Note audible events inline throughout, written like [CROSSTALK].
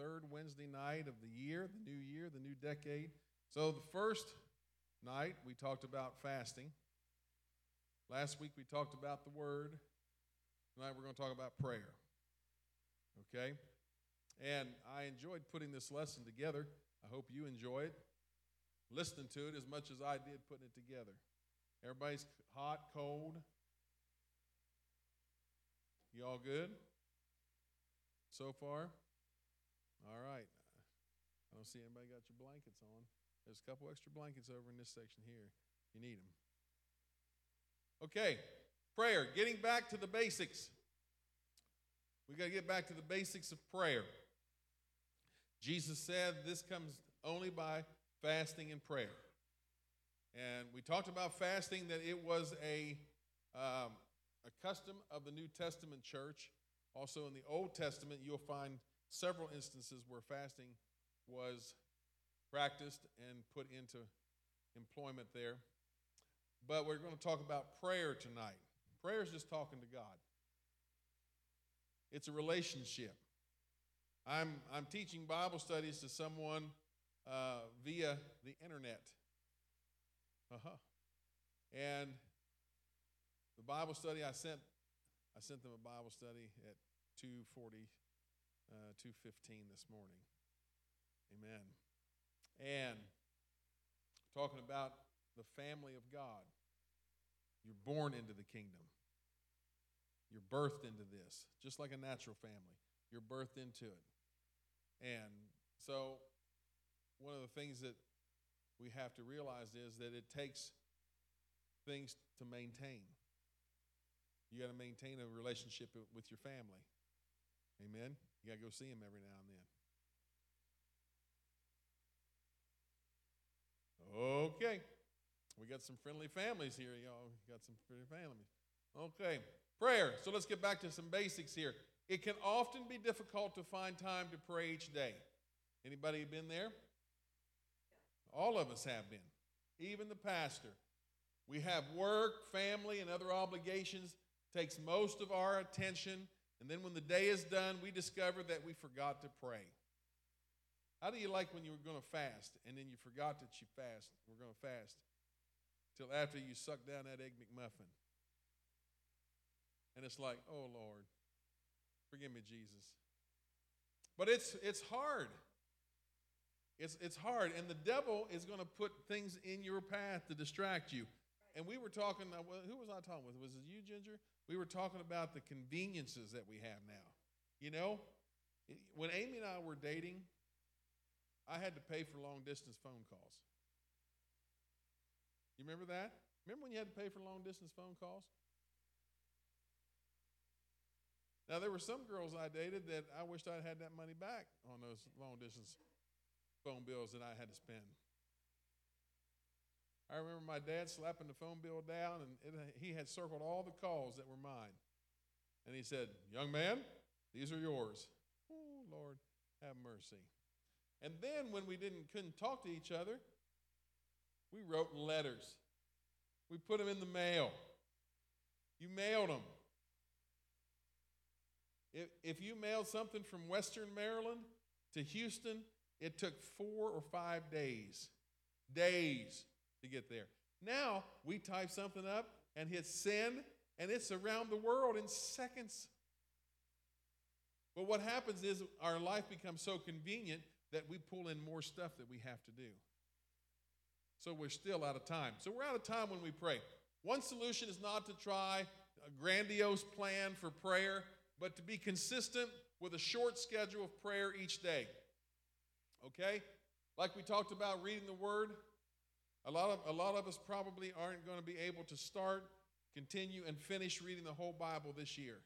third Wednesday night of the year, the new year, the new decade. So, the first night we talked about fasting. Last week we talked about the word. Tonight we're going to talk about prayer. Okay? And I enjoyed putting this lesson together. I hope you enjoy it, listening to it as much as I did putting it together. Everybody's hot, cold. You all good so far? All right. I don't see anybody got your blankets on. There's a couple extra blankets over in this section here. You need them. Okay, prayer. Getting back to the basics. We got to get back to the basics of prayer. Jesus said this comes only by fasting and prayer. And we talked about fasting, that it was a, um, a custom of the New Testament church. Also, in the Old Testament, you'll find several instances where fasting was practiced and put into employment there. But we're going to talk about prayer tonight. Prayer is just talking to God, it's a relationship. I'm, I'm teaching Bible studies to someone uh, via the internet. Uh huh. And the Bible study I sent, I sent them a Bible study at 240, uh, 215 this morning. Amen. And talking about the family of God. You're born into the kingdom. You're birthed into this, just like a natural family. You're birthed into it. And so, one of the things that we have to realize is that it takes things to maintain. You got to maintain a relationship with your family. Amen. You got to go see him every now and then. Okay. We got some friendly families here, y'all. We Got some friendly families. Okay. Prayer. So let's get back to some basics here. It can often be difficult to find time to pray each day. Anybody been there? All of us have been. Even the pastor. We have work, family, and other obligations takes most of our attention, and then when the day is done, we discover that we forgot to pray. How do you like when you were going to fast and then you forgot that you fast? We're going to fast till after you suck down that egg McMuffin. And it's like, oh Lord, forgive me, Jesus. But it's it's hard. It's it's hard, and the devil is going to put things in your path to distract you. And we were talking. Uh, who was I talking with? Was it you, Ginger? We were talking about the conveniences that we have now. You know, when Amy and I were dating, I had to pay for long distance phone calls. You remember that? Remember when you had to pay for long distance phone calls? Now, there were some girls I dated that I wished I'd had that money back on those long distance phone bills that I had to spend. I remember my dad slapping the phone bill down, and it, he had circled all the calls that were mine. And he said, Young man, these are yours. Oh, Lord, have mercy. And then when we didn't couldn't talk to each other, we wrote letters. We put them in the mail. You mailed them. If, if you mailed something from Western Maryland to Houston, it took four or five days. Days to get there. Now we type something up and hit send, and it's around the world in seconds. But what happens is our life becomes so convenient that we pull in more stuff that we have to do. So we're still out of time. So we're out of time when we pray. One solution is not to try a grandiose plan for prayer, but to be consistent with a short schedule of prayer each day. Okay? Like we talked about reading the word, a lot of, a lot of us probably aren't going to be able to start, continue, and finish reading the whole Bible this year.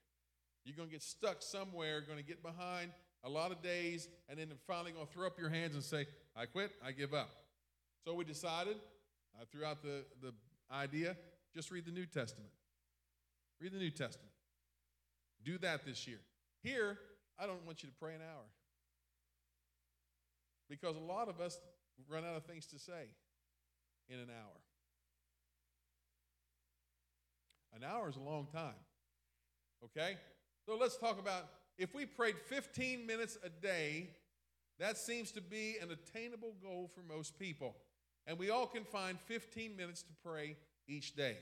You're going to get stuck somewhere, going to get behind, a lot of days, and then finally going to throw up your hands and say, I quit, I give up. So we decided, uh, I threw out the, the idea, just read the New Testament. Read the New Testament. Do that this year. Here, I don't want you to pray an hour. Because a lot of us run out of things to say in an hour. An hour is a long time. Okay? So let's talk about if we prayed 15 minutes a day That seems to be an attainable goal for most people. And we all can find 15 minutes to pray each day.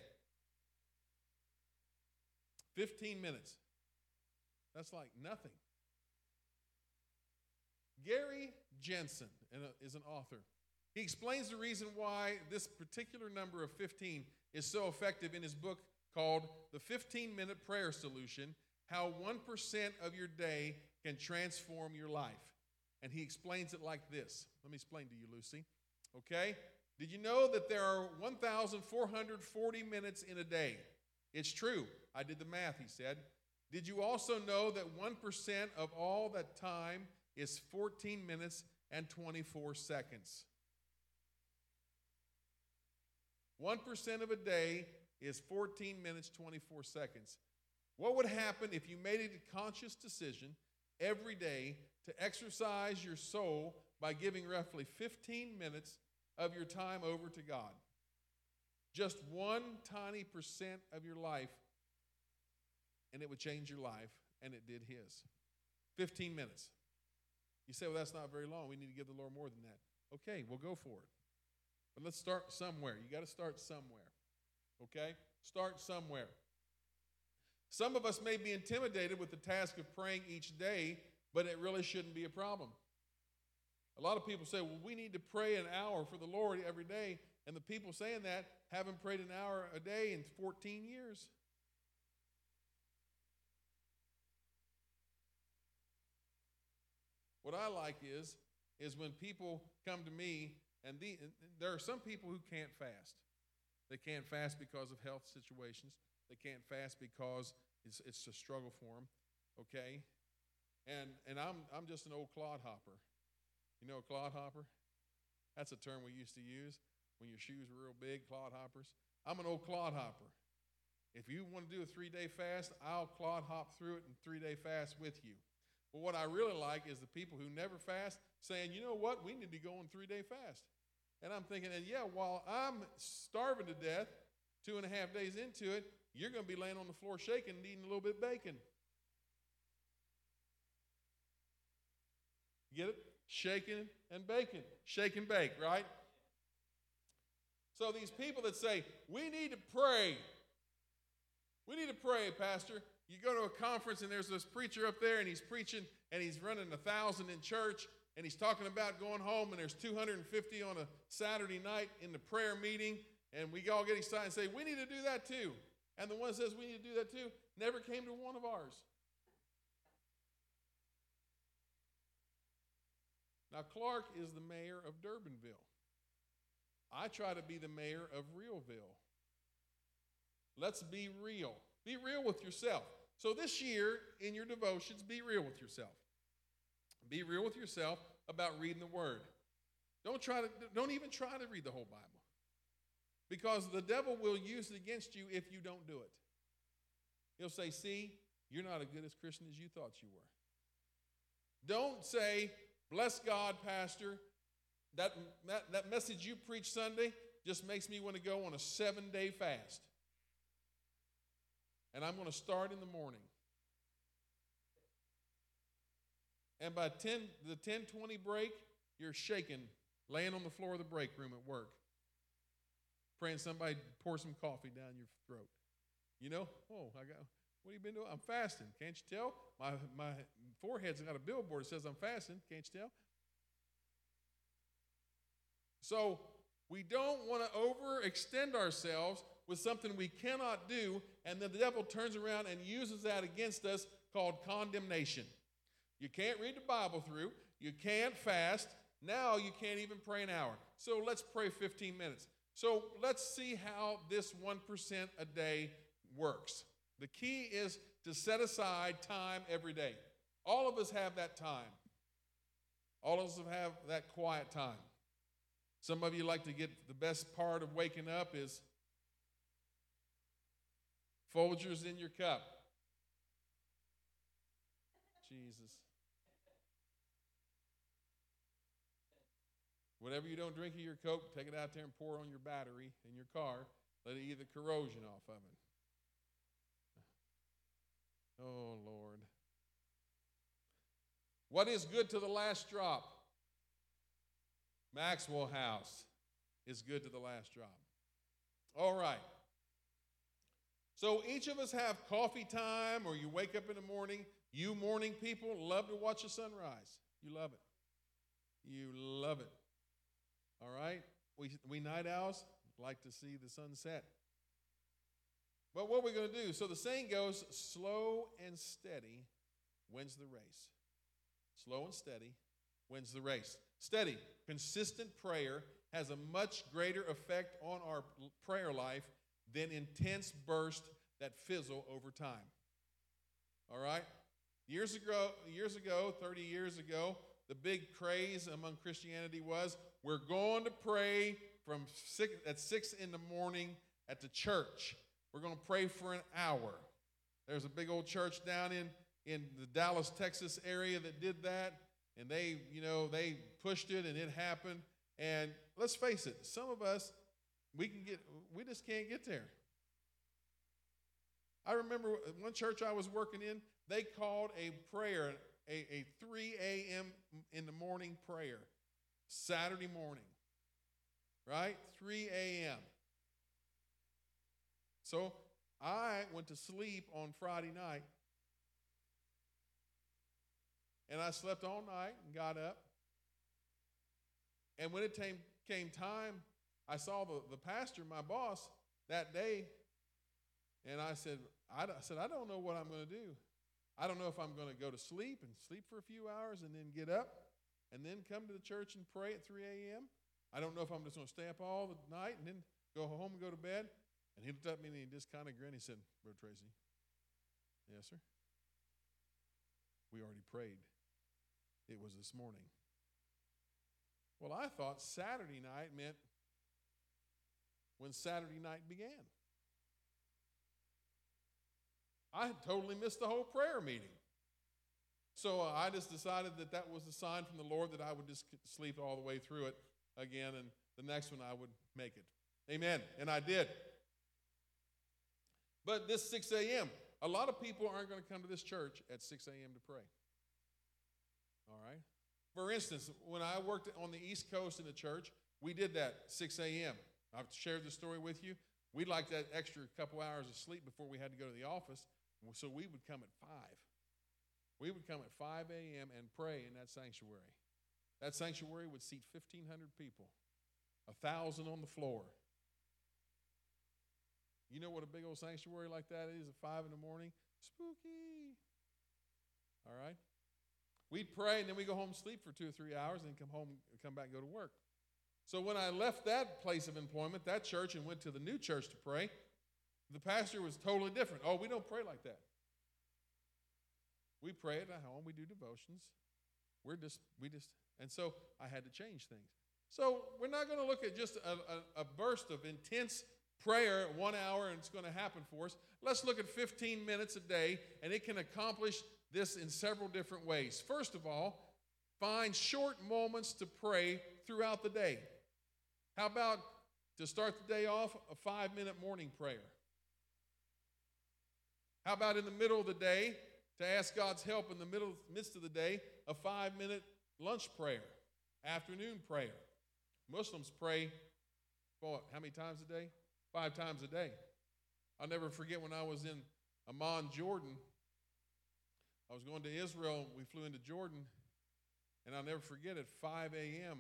15 minutes. That's like nothing. Gary Jansen uh, is an author. He explains the reason why this particular number of 15 is so effective in his book called The 15 Minute Prayer Solution How 1% of Your Day Can Transform Your Life. And he explains it like this. Let me explain to you, Lucy. Okay? Did you know that there are 1,440 minutes in a day? It's true. I did the math, he said. Did you also know that 1% of all that time is 14 minutes and 24 seconds? 1% of a day is 14 minutes, 24 seconds. What would happen if you made a conscious decision every day to exercise your soul by giving roughly 15 minutes of your time over to God? Just one tiny percent of your life, and it would change your life, and it did his. 15 minutes. You say, well, that's not very long. We need to give the Lord more than that. Okay, we'll go for it. But let's start somewhere. You got to start somewhere. Okay? Start somewhere. Some of us may be intimidated with the task of praying each day, but it really shouldn't be a problem. A lot of people say, well, we need to pray an hour for the Lord every day. And the people saying that haven't prayed an hour a day in 14 years. What I like is, is when people come to me, and, the, and there are some people who can't fast. They can't fast because of health situations. They can't fast because it's, it's a struggle for them. Okay? And, and I'm, I'm just an old clodhopper. You know a clodhopper? That's a term we used to use when your shoes were real big, clodhoppers. I'm an old clodhopper. If you want to do a three day fast, I'll clod hop through it and three day fast with you. But what I really like is the people who never fast saying, you know what, we need to go on three day fast. And I'm thinking, and yeah, while I'm starving to death, two and a half days into it, you're going to be laying on the floor shaking and eating a little bit of bacon. Get it? Shaking and bacon. Shake and bake, right? So these people that say, we need to pray. We need to pray, Pastor. You go to a conference and there's this preacher up there and he's preaching and he's running a thousand in church and he's talking about going home, and there's 250 on a Saturday night in the prayer meeting, and we all get excited and say, We need to do that too. And the one says we need to do that too never came to one of ours. Now, Clark is the mayor of Durbinville. I try to be the mayor of Realville. Let's be real. Be real with yourself. So, this year in your devotions, be real with yourself. Be real with yourself about reading the word. Don't try to don't even try to read the whole Bible. Because the devil will use it against you if you don't do it. He'll say, "See, you're not as good as Christian as you thought you were." Don't say, "Bless God, pastor. That, that, that message you preach Sunday just makes me want to go on a seven day fast. And I'm going to start in the morning. And by 10, the 1020 break, you're shaking, laying on the floor of the break room at work, praying somebody pour some coffee down your throat. You know, oh, I got, what have you been doing? I'm fasting. Can't you tell? My, my forehead's got a billboard that says I'm fasting. Can't you tell? So we don't want to overextend ourselves with something we cannot do, and then the devil turns around and uses that against us called condemnation. You can't read the Bible through. You can't fast. Now you can't even pray an hour. So let's pray 15 minutes. So let's see how this 1% a day works. The key is to set aside time every day. All of us have that time. All of us have that quiet time. Some of you like to get the best part of waking up is Folgers in your cup. Jesus. Whatever you don't drink of your Coke, take it out there and pour on your battery in your car. Let it eat the corrosion off of it. Oh, Lord. What is good to the last drop? Maxwell House is good to the last drop. All right. So each of us have coffee time, or you wake up in the morning. You morning people love to watch the sunrise. You love it. You love it. All right? We, we night owls like to see the sunset. But what we're going to do, so the saying goes slow and steady wins the race. Slow and steady wins the race. Steady, consistent prayer has a much greater effect on our prayer life than intense bursts that fizzle over time. All right? Years ago, years ago, 30 years ago, the big craze among Christianity was we're going to pray from six, at six in the morning at the church. We're going to pray for an hour. There's a big old church down in, in the Dallas, Texas area that did that. And they, you know, they pushed it and it happened. And let's face it, some of us, we can get, we just can't get there. I remember one church I was working in, they called a prayer, a, a 3 a.m. in the morning prayer, Saturday morning, right? 3 a.m. So I went to sleep on Friday night. And I slept all night and got up. And when it came, came time, I saw the, the pastor, my boss, that day. And I said, I, I said, I don't know what I'm going to do. I don't know if I'm going to go to sleep and sleep for a few hours and then get up and then come to the church and pray at 3 a.m. I don't know if I'm just going to stay up all the night and then go home and go to bed. And he looked at me and he just kind of grinned. He said, Brother Tracy, yes, sir. We already prayed. It was this morning. Well, I thought Saturday night meant when Saturday night began. I had totally missed the whole prayer meeting. So uh, I just decided that that was a sign from the Lord that I would just sleep all the way through it again, and the next one I would make it. Amen. And I did. But this 6 a.m., a lot of people aren't going to come to this church at 6 a.m. to pray. All right? For instance, when I worked on the East Coast in the church, we did that 6 a.m. I've shared the story with you. We'd like that extra couple hours of sleep before we had to go to the office, so we would come at 5. We would come at 5 a.m. and pray in that sanctuary. That sanctuary would seat 1,500 people, a 1,000 on the floor. You know what a big old sanctuary like that is at 5 in the morning? Spooky. All right? We'd pray and then we go home sleep for two or three hours and come home come back and go to work. So when I left that place of employment, that church, and went to the new church to pray, the pastor was totally different. Oh, we don't pray like that. We pray at home, we do devotions. We're just, we just, and so I had to change things. So we're not going to look at just a, a, a burst of intense prayer one hour and it's going to happen for us. Let's look at 15 minutes a day, and it can accomplish this in several different ways. First of all, find short moments to pray throughout the day. How about to start the day off, a five minute morning prayer? How about in the middle of the day, to ask God's help in the middle, midst of the day, a five minute lunch prayer, afternoon prayer? Muslims pray, what, how many times a day? Five times a day. I'll never forget when I was in Amman, Jordan. I was going to Israel. We flew into Jordan, and I'll never forget at 5 a.m.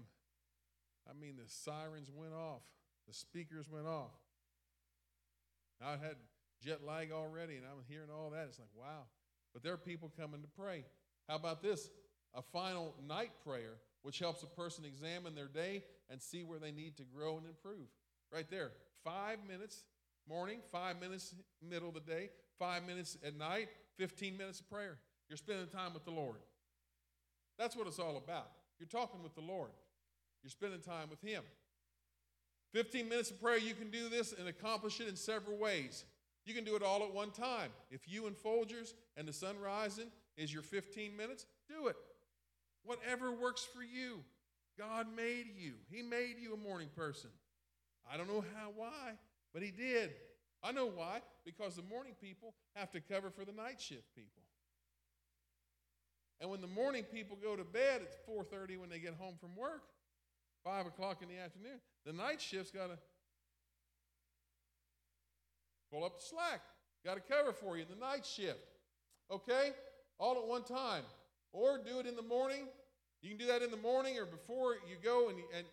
I mean, the sirens went off, the speakers went off. I had jet lag already, and I'm hearing all that. It's like, wow. But there are people coming to pray. How about this? A final night prayer, which helps a person examine their day and see where they need to grow and improve. Right there. Five minutes morning, five minutes middle of the day, five minutes at night, 15 minutes of prayer. You're spending time with the Lord. That's what it's all about. You're talking with the Lord. You're spending time with Him. 15 minutes of prayer, you can do this and accomplish it in several ways. You can do it all at one time. If you and Folgers and the sun rising is your 15 minutes, do it. Whatever works for you. God made you, He made you a morning person. I don't know how, why, but He did. I know why, because the morning people have to cover for the night shift people. And when the morning people go to bed at 4:30 when they get home from work, five o'clock in the afternoon. The night shift's got to pull up the slack. Got a cover for you in the night shift. Okay? All at one time. Or do it in the morning. You can do that in the morning or before you go, and, and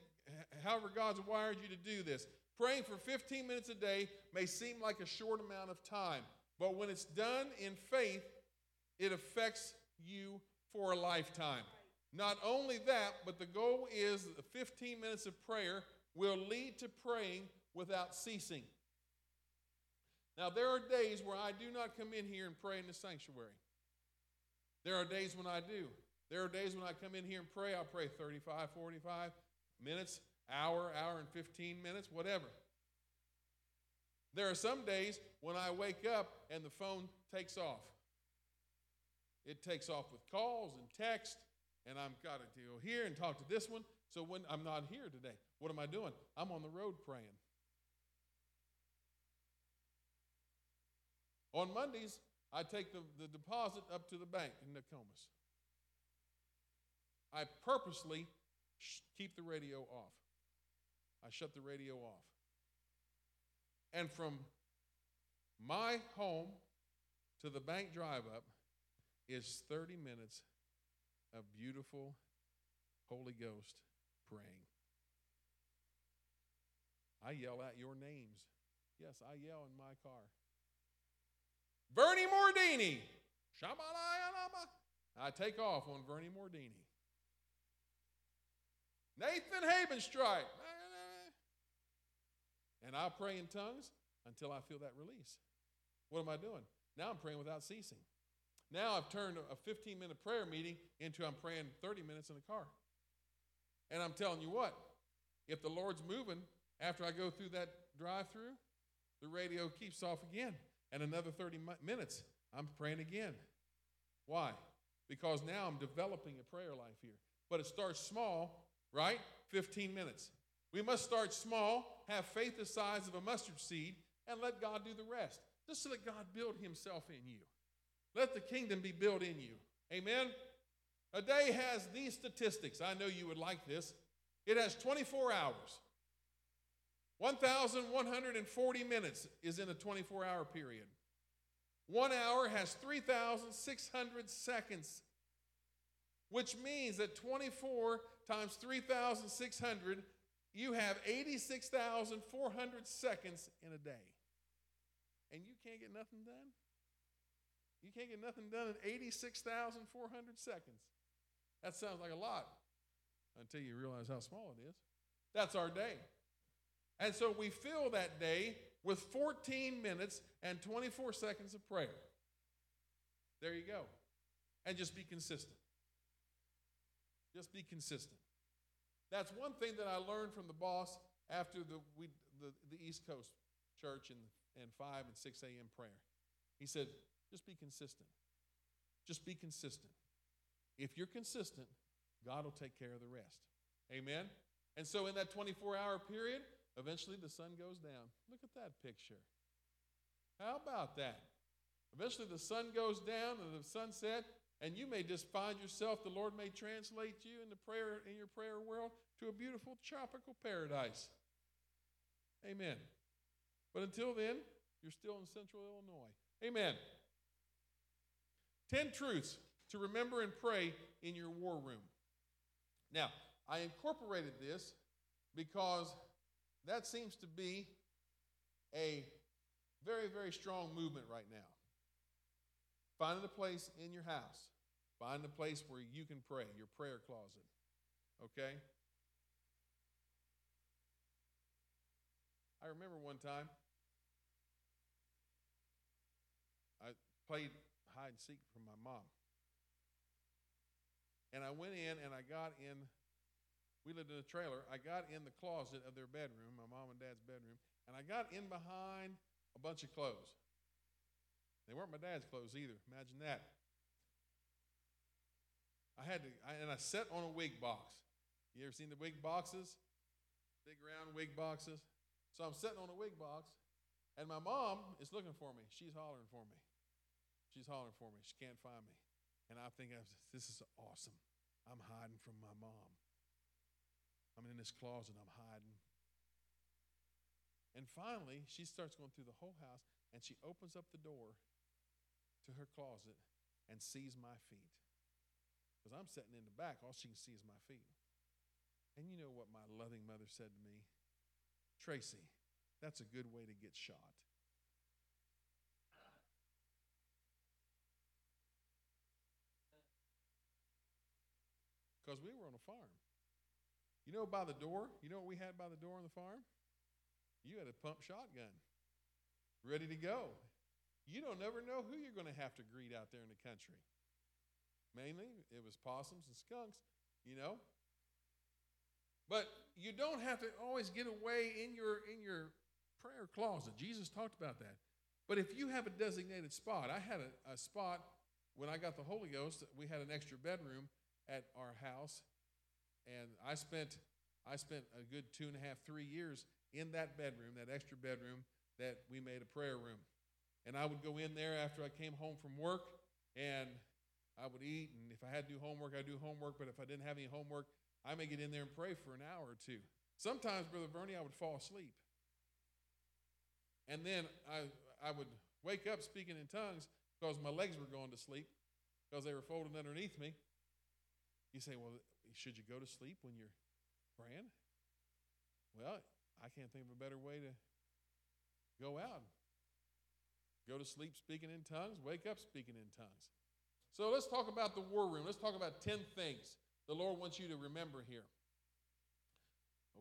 however God's wired you to do this. Praying for 15 minutes a day may seem like a short amount of time, but when it's done in faith, it affects you for a lifetime. Not only that, but the goal is that the 15 minutes of prayer will lead to praying without ceasing. Now, there are days where I do not come in here and pray in the sanctuary. There are days when I do. There are days when I come in here and pray. I'll pray 35, 45 minutes, hour, hour and 15 minutes, whatever. There are some days when I wake up and the phone takes off. It takes off with calls and text, and I've got to go here and talk to this one. So when I'm not here today, what am I doing? I'm on the road praying. On Mondays, I take the, the deposit up to the bank in Nokomis. I purposely keep the radio off. I shut the radio off. And from my home to the bank drive up is 30 minutes of beautiful Holy Ghost praying. I yell out your names. Yes, I yell in my car. Bernie Mordini. I take off on Vernie Mordini. Nathan Habenstrike. And I'll pray in tongues until I feel that release. What am I doing? Now I'm praying without ceasing. Now I've turned a 15 minute prayer meeting into I'm praying 30 minutes in the car. And I'm telling you what, if the Lord's moving after I go through that drive through, the radio keeps off again. And another 30 minutes, I'm praying again. Why? Because now I'm developing a prayer life here. But it starts small, right? 15 minutes. We must start small, have faith the size of a mustard seed, and let God do the rest. Just let God build Himself in you. Let the kingdom be built in you. Amen? A day has these statistics. I know you would like this. It has 24 hours. 1,140 minutes is in a 24 hour period. One hour has 3,600 seconds, which means that 24 times 3,600, you have 86,400 seconds in a day. And you can't get nothing done? You can't get nothing done in 86,400 seconds. That sounds like a lot until you realize how small it is. That's our day. And so we fill that day with 14 minutes and 24 seconds of prayer. There you go. And just be consistent. Just be consistent. That's one thing that I learned from the boss after the, we, the, the East Coast church and, and 5 and 6 a.m. prayer. He said, just be consistent. Just be consistent. If you're consistent, God will take care of the rest. Amen? And so in that 24 hour period, eventually the sun goes down. Look at that picture. How about that? Eventually the sun goes down and the sunset, and you may just find yourself, the Lord may translate you in the prayer in your prayer world to a beautiful tropical paradise. Amen. But until then, you're still in central Illinois. Amen. 10 truths to remember and pray in your war room. Now, I incorporated this because that seems to be a very, very strong movement right now. Finding a place in your house, find a place where you can pray, your prayer closet. Okay? I remember one time I played hide and seek from my mom. And I went in and I got in, we lived in a trailer. I got in the closet of their bedroom, my mom and dad's bedroom, and I got in behind a bunch of clothes. They weren't my dad's clothes either. Imagine that. I had to, I, and I sat on a wig box. You ever seen the wig boxes? Big round wig boxes. So I'm sitting on a wig box, and my mom is looking for me. She's hollering for me. She's hollering for me. She can't find me. And I think, this is awesome. I'm hiding from my mom. I'm in this closet I'm hiding. And finally, she starts going through the whole house and she opens up the door to her closet and sees my feet. Because I'm sitting in the back, all she can see is my feet. And you know what my loving mother said to me? Tracy, that's a good way to get shot. [LAUGHS] Because we were on a farm. You know, by the door, you know what we had by the door on the farm? You had a pump shotgun ready to go. You don't never know who you're going to have to greet out there in the country. Mainly, it was possums and skunks, you know. But you don't have to always get away in your in your prayer closet. Jesus talked about that. But if you have a designated spot, I had a, a spot when I got the Holy Ghost. We had an extra bedroom at our house, and I spent I spent a good two and a half, three years in that bedroom, that extra bedroom that we made a prayer room. And I would go in there after I came home from work, and I would eat. And if I had to do homework, I'd do homework. But if I didn't have any homework, I may get in there and pray for an hour or two. Sometimes, Brother Bernie, I would fall asleep. And then I, I would wake up speaking in tongues because my legs were going to sleep because they were folded underneath me. You say, well, should you go to sleep when you're praying? Well, I can't think of a better way to go out. Go to sleep speaking in tongues, wake up speaking in tongues. So let's talk about the war room. Let's talk about 10 things the Lord wants you to remember here.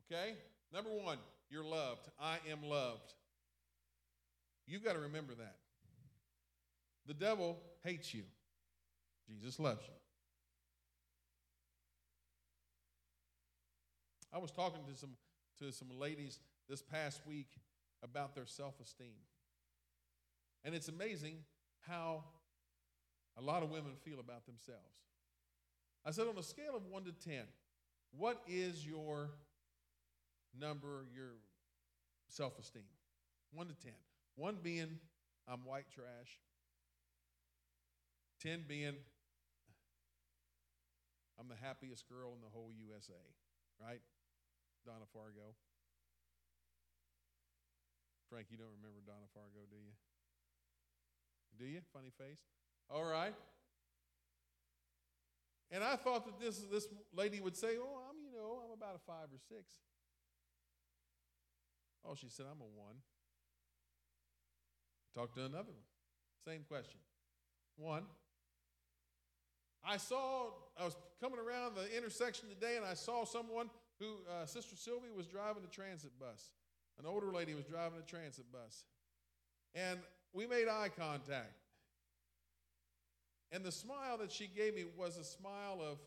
Okay? Number one, you're loved. I am loved. You've got to remember that. The devil hates you, Jesus loves you. I was talking to some to some ladies this past week about their self-esteem. And it's amazing how a lot of women feel about themselves. I said on a scale of 1 to 10, what is your number, your self-esteem? 1 to 10. 1 being I'm white trash. 10 being I'm the happiest girl in the whole USA, right? Donna Fargo. Frank, you don't remember Donna Fargo, do you? Do you? Funny face. All right. And I thought that this, this lady would say, Oh, I'm, you know, I'm about a five or six. Oh, she said, I'm a one. Talk to another one. Same question. One. I saw, I was coming around the intersection today and I saw someone who, uh, Sister Sylvia was driving a transit bus. An older lady was driving a transit bus. And we made eye contact. And the smile that she gave me was a smile of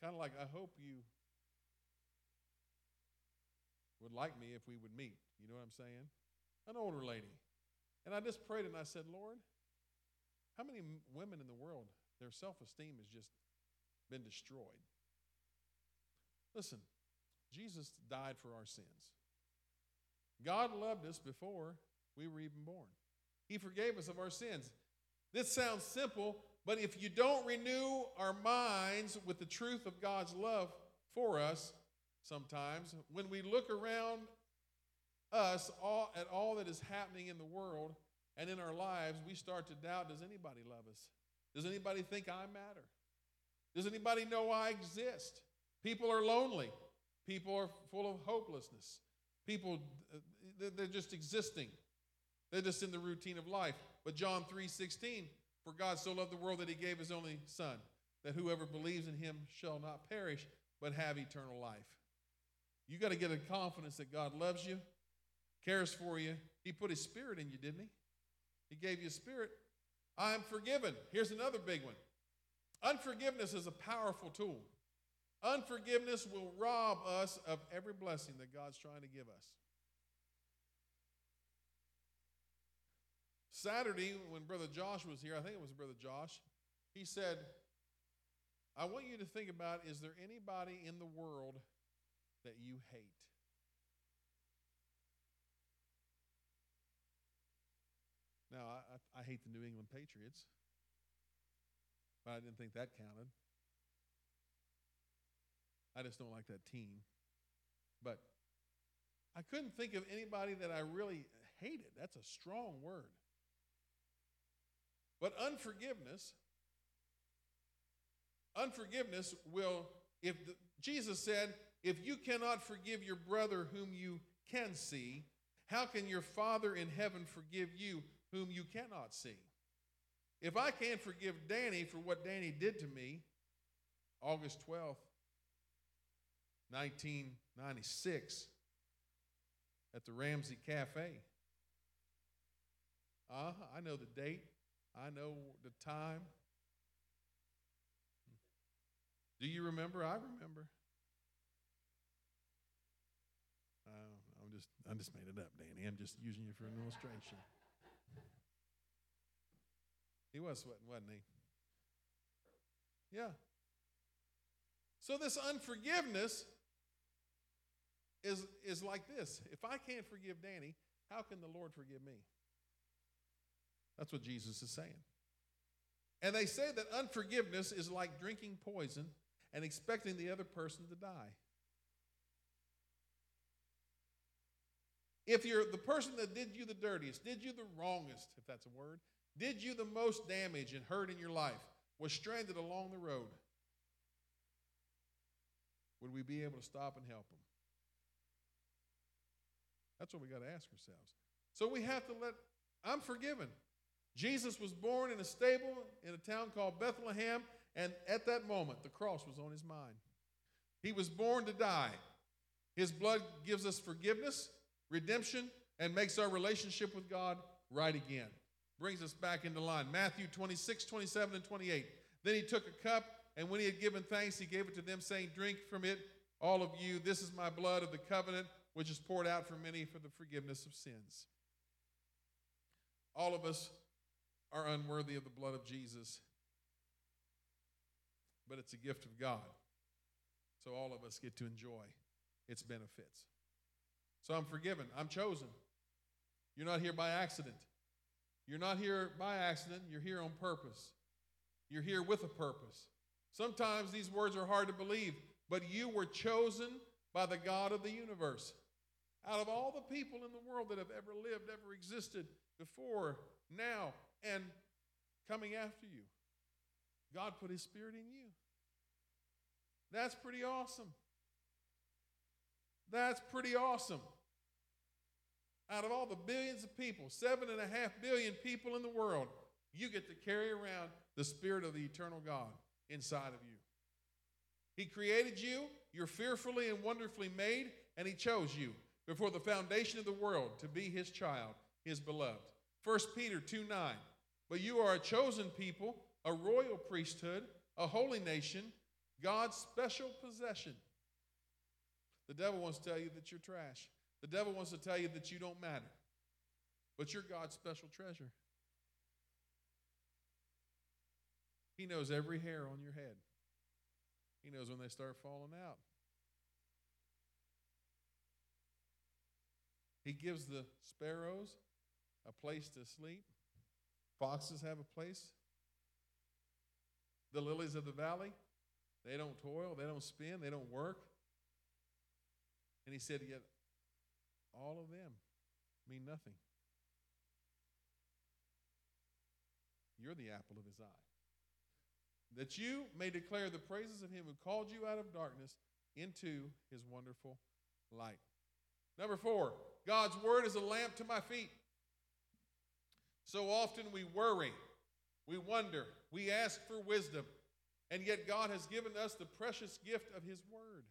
kind of like, I hope you would like me if we would meet. You know what I'm saying? An older lady. And I just prayed and I said, Lord, how many women in the world, their self esteem is just been destroyed? Listen, Jesus died for our sins. God loved us before we were even born. He forgave us of our sins. This sounds simple, but if you don't renew our minds with the truth of God's love for us, sometimes, when we look around us all, at all that is happening in the world and in our lives, we start to doubt does anybody love us? Does anybody think I matter? Does anybody know I exist? People are lonely. People are full of hopelessness. People, uh, they're just existing. They're just in the routine of life. But John 3 16, for God so loved the world that he gave his only Son, that whoever believes in him shall not perish, but have eternal life. You got to get a confidence that God loves you, cares for you. He put his spirit in you, didn't he? He gave you a spirit. I am forgiven. Here's another big one. Unforgiveness is a powerful tool. Unforgiveness will rob us of every blessing that God's trying to give us. Saturday, when Brother Josh was here, I think it was Brother Josh, he said, I want you to think about is there anybody in the world that you hate? Now, I, I, hate the New England Patriots, but I didn't think that counted. I just don't like that team. But I couldn't think of anybody that I really hated. That's a strong word. But unforgiveness, unforgiveness will, if the, Jesus said, if you cannot forgive your brother whom you can see, how can your Father in heaven forgive you whom you cannot see? If I can't forgive Danny for what Danny did to me, August 12th, 1996, at the Ramsey Cafe. Uh, I know the date, I know the time. Do you remember? I remember. I'm just, I'm just made it up, Danny. I'm just using you for an illustration. He was sweating, wasn't he? Yeah. So this unforgiveness is, is like this. If I can't forgive Danny, how can the Lord forgive me? That's what Jesus is saying. And they say that unforgiveness is like drinking poison and expecting the other person to die. If you're the person that did you the dirtiest, did you the wrongest, if that's a word, did you the most damage and hurt in your life, was stranded along the road, would we be able to stop and help them? That's what we got to ask ourselves. So we have to let, I'm forgiven. Jesus was born in a stable in a town called Bethlehem, and at that moment, the cross was on his mind. He was born to die. His blood gives us forgiveness, redemption, and makes our relationship with God right again. Brings us back into line. Matthew 26, 27, and 28. Then he took a cup, and when he had given thanks, he gave it to them, saying, Drink from it, all of you. This is my blood of the covenant which is poured out for many for the forgiveness of sins. All of us are unworthy of the blood of Jesus, but it's a gift of God. So all of us get to enjoy its benefits. So I'm forgiven. I'm chosen. You're not here by accident. You're not here by accident. You're here on purpose. You're here with a purpose. Sometimes these words are hard to believe, but you were chosen by the God of the universe. Out of all the people in the world that have ever lived, ever existed before, now, and coming after you, God put His Spirit in you. That's pretty awesome. That's pretty awesome. Out of all the billions of people, seven and a half billion people in the world, you get to carry around the Spirit of the eternal God inside of you. He created you, you're fearfully and wonderfully made, and He chose you before the foundation of the world to be his child, his beloved. 1 Peter 2 9. But you are a chosen people, a royal priesthood, a holy nation, God's special possession. The devil wants to tell you that you're trash. The devil wants to tell you that you don't matter. But you're God's special treasure. He knows every hair on your head. He knows when they start falling out. He gives the sparrows a place to sleep. Foxes have a place. The lilies of the valley, they don't toil, they don't spin, they don't work. And he said, yet all of them mean nothing. You're the apple of his eye. That you may declare the praises of him who called you out of darkness into his wonderful light. Number four, God's word is a lamp to my feet. So often we worry, we wonder, we ask for wisdom, and yet God has given us the precious gift of His word.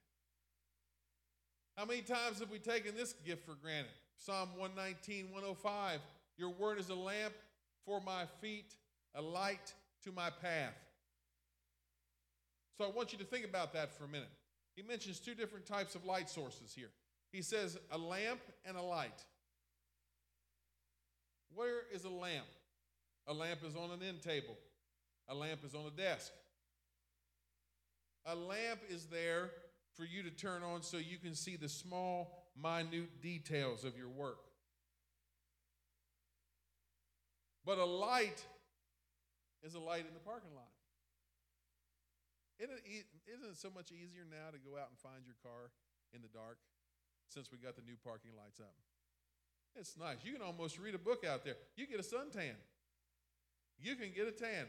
How many times have we taken this gift for granted? Psalm 119, 105 Your word is a lamp for my feet, a light to my path. So I want you to think about that for a minute. He mentions two different types of light sources here. He says a lamp and a light. Where is a lamp? A lamp is on an end table. A lamp is on a desk. A lamp is there for you to turn on so you can see the small, minute details of your work. But a light is a light in the parking lot. Isn't it, isn't it so much easier now to go out and find your car in the dark since we got the new parking lights up? It's nice. You can almost read a book out there. You get a suntan. You can get a tan.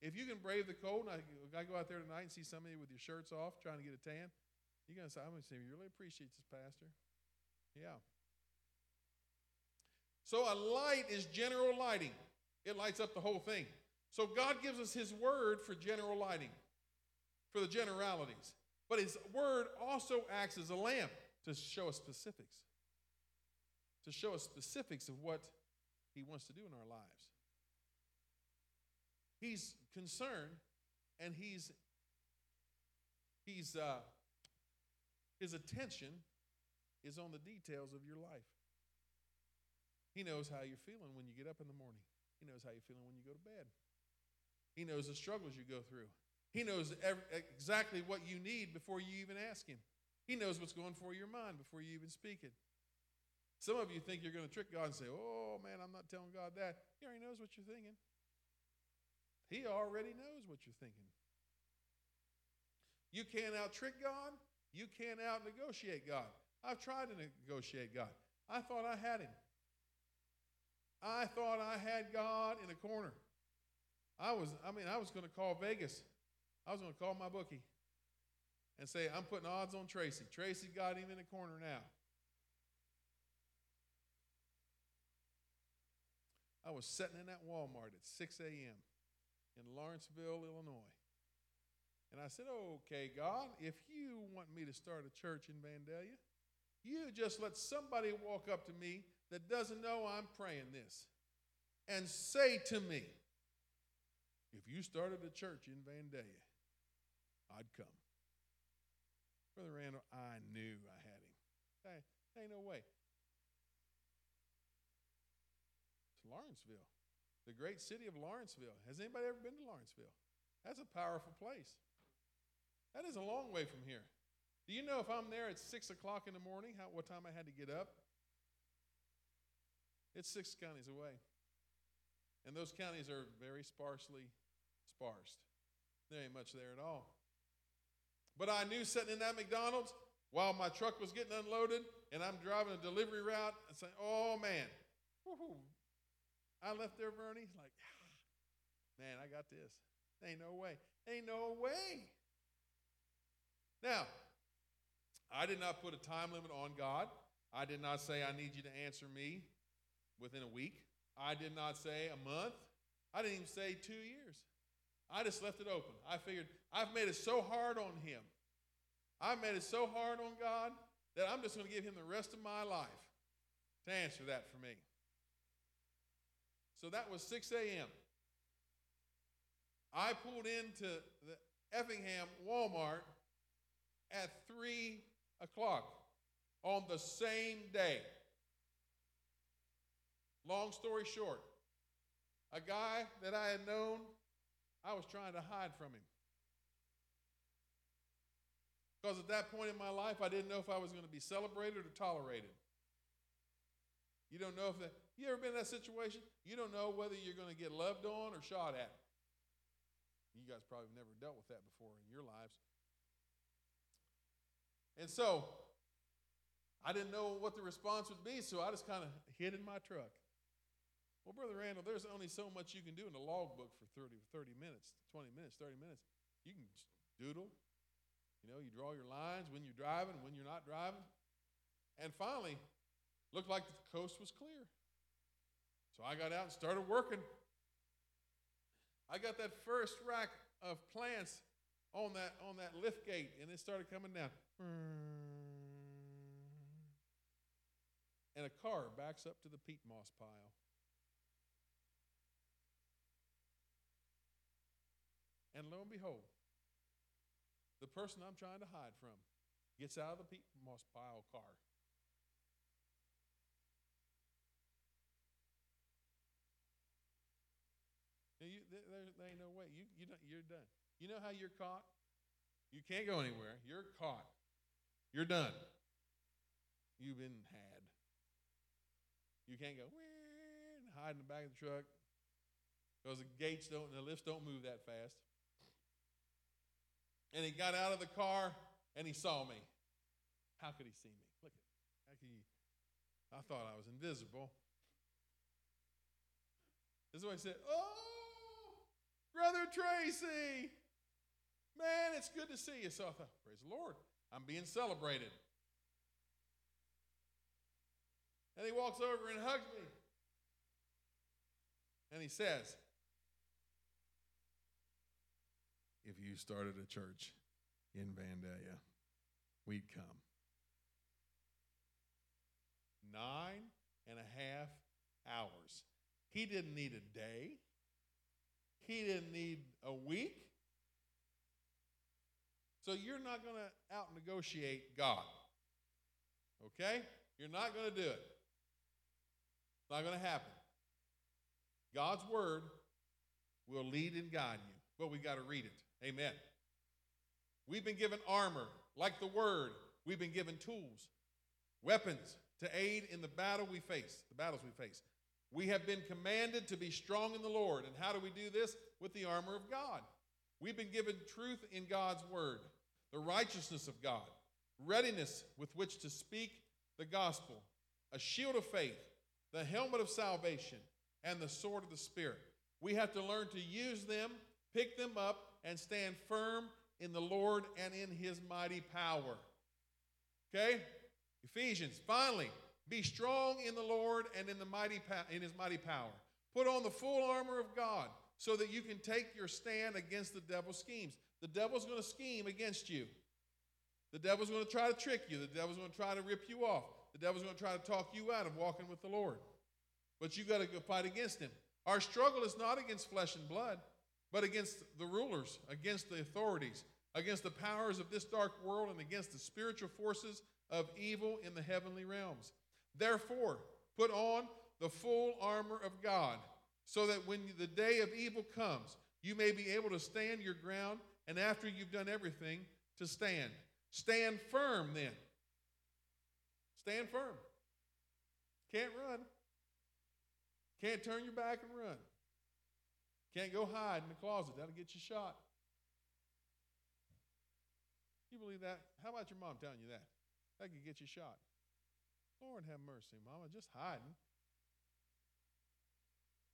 If you can brave the cold, and I, I go out there tonight and see somebody with your shirts off trying to get a tan, you're going to say, I'm going to say, you really appreciate this, Pastor. Yeah. So a light is general lighting, it lights up the whole thing. So God gives us His word for general lighting, for the generalities. But His word also acts as a lamp to show us specifics, to show us specifics of what He wants to do in our lives. He's concerned and he's he's uh, his attention is on the details of your life. He knows how you're feeling when you get up in the morning. He knows how you're feeling when you go to bed. He knows the struggles you go through. He knows every, exactly what you need before you even ask him. He knows what's going for your mind before you even speak it. Some of you think you're going to trick God and say, "Oh man, I'm not telling God that." He already knows what you're thinking. He already knows what you're thinking. You can't out trick God. You can't out negotiate God. I've tried to negotiate God. I thought I had him. I thought I had God in a corner. I was, I mean, I was going to call Vegas. I was going to call my bookie and say, I'm putting odds on Tracy. Tracy got him in a corner now. I was sitting in that Walmart at 6 a.m in Lawrenceville, Illinois. And I said, Okay, God, if you want me to start a church in Vandalia, you just let somebody walk up to me that doesn't know I'm praying this and say to me, If you started a church in Vandalia, I'd come. Brother Randall, I knew I had him. Hey, ain't no way. It's Lawrenceville the great city of Lawrenceville. Has anybody ever been to Lawrenceville? That's a powerful place. That is a long way from here. Do you know if I'm there at 6 o'clock in the morning, how, what time I had to get up? It's six counties away. And those counties are very sparsely sparsed. There ain't much there at all. But I knew sitting in that McDonald's while my truck was getting unloaded and I'm driving a delivery route and saying, oh man, I left there, Bernie, He's like, ah, man, I got this. Ain't no way. Ain't no way. Now, I did not put a time limit on God. I did not say, I need you to answer me within a week. I did not say a month. I didn't even say two years. I just left it open. I figured I've made it so hard on him. I've made it so hard on God that I'm just going to give him the rest of my life to answer that for me. So that was 6 a.m. I pulled into the Effingham Walmart at 3 o'clock on the same day. Long story short, a guy that I had known, I was trying to hide from him. Because at that point in my life, I didn't know if I was going to be celebrated or tolerated. You don't know if that, you ever been in that situation? You don't know whether you're going to get loved on or shot at. You guys probably never dealt with that before in your lives. And so, I didn't know what the response would be, so I just kind of hid in my truck. Well, Brother Randall, there's only so much you can do in the logbook for 30, 30 minutes, 20 minutes, 30 minutes. You can doodle. You know, you draw your lines when you're driving, when you're not driving. And finally, looked like the coast was clear. So I got out and started working. I got that first rack of plants on that on that lift gate, and it started coming down. And a car backs up to the peat moss pile. And lo and behold, the person I'm trying to hide from gets out of the peat moss pile car You, there, there ain't no way. You, you you're done. You know how you're caught? You can't go anywhere. You're caught. You're done. You've been had. You can't go and hide in the back of the truck because the gates don't, the lifts don't move that fast. And he got out of the car and he saw me. How could he see me? Look at how could he? I thought I was invisible. This is what he said. Oh, Brother Tracy, man, it's good to see you. So I thought, praise the Lord, I'm being celebrated. And he walks over and hugs me. And he says, If you started a church in Vandalia, we'd come. Nine and a half hours. He didn't need a day, he didn't need a week. So you're not going to out negotiate God. Okay? You're not going to do it. It's not going to happen. God's word will lead and guide you, but we got to read it. Amen. We've been given armor, like the word. We've been given tools, weapons to aid in the battle we face, the battles we face. We have been commanded to be strong in the Lord. And how do we do this? With the armor of God. We've been given truth in God's word, the righteousness of God, readiness with which to speak the gospel, a shield of faith, the helmet of salvation, and the sword of the Spirit. We have to learn to use them, pick them up, and stand firm in the Lord and in his mighty power. Okay? Ephesians, finally, be strong in the Lord and in the mighty in his mighty power. Put on the full armor of God so that you can take your stand against the devil's schemes. The devil's going to scheme against you. The devil's going to try to trick you. The devil's going to try to rip you off. The devil's going to try to talk you out of walking with the Lord. But you got to go fight against him. Our struggle is not against flesh and blood, but against the rulers, against the authorities, against the powers of this dark world, and against the spiritual forces of evil in the heavenly realms. Therefore, put on the full armor of God, so that when the day of evil comes, you may be able to stand your ground, and after you've done everything, to stand. Stand firm then. Stand firm. Can't run. Can't turn your back and run. Can't go hide in the closet. That'll get you shot. You believe that? How about your mom telling you that? That could get you shot. Lord have mercy, Mama, just hiding.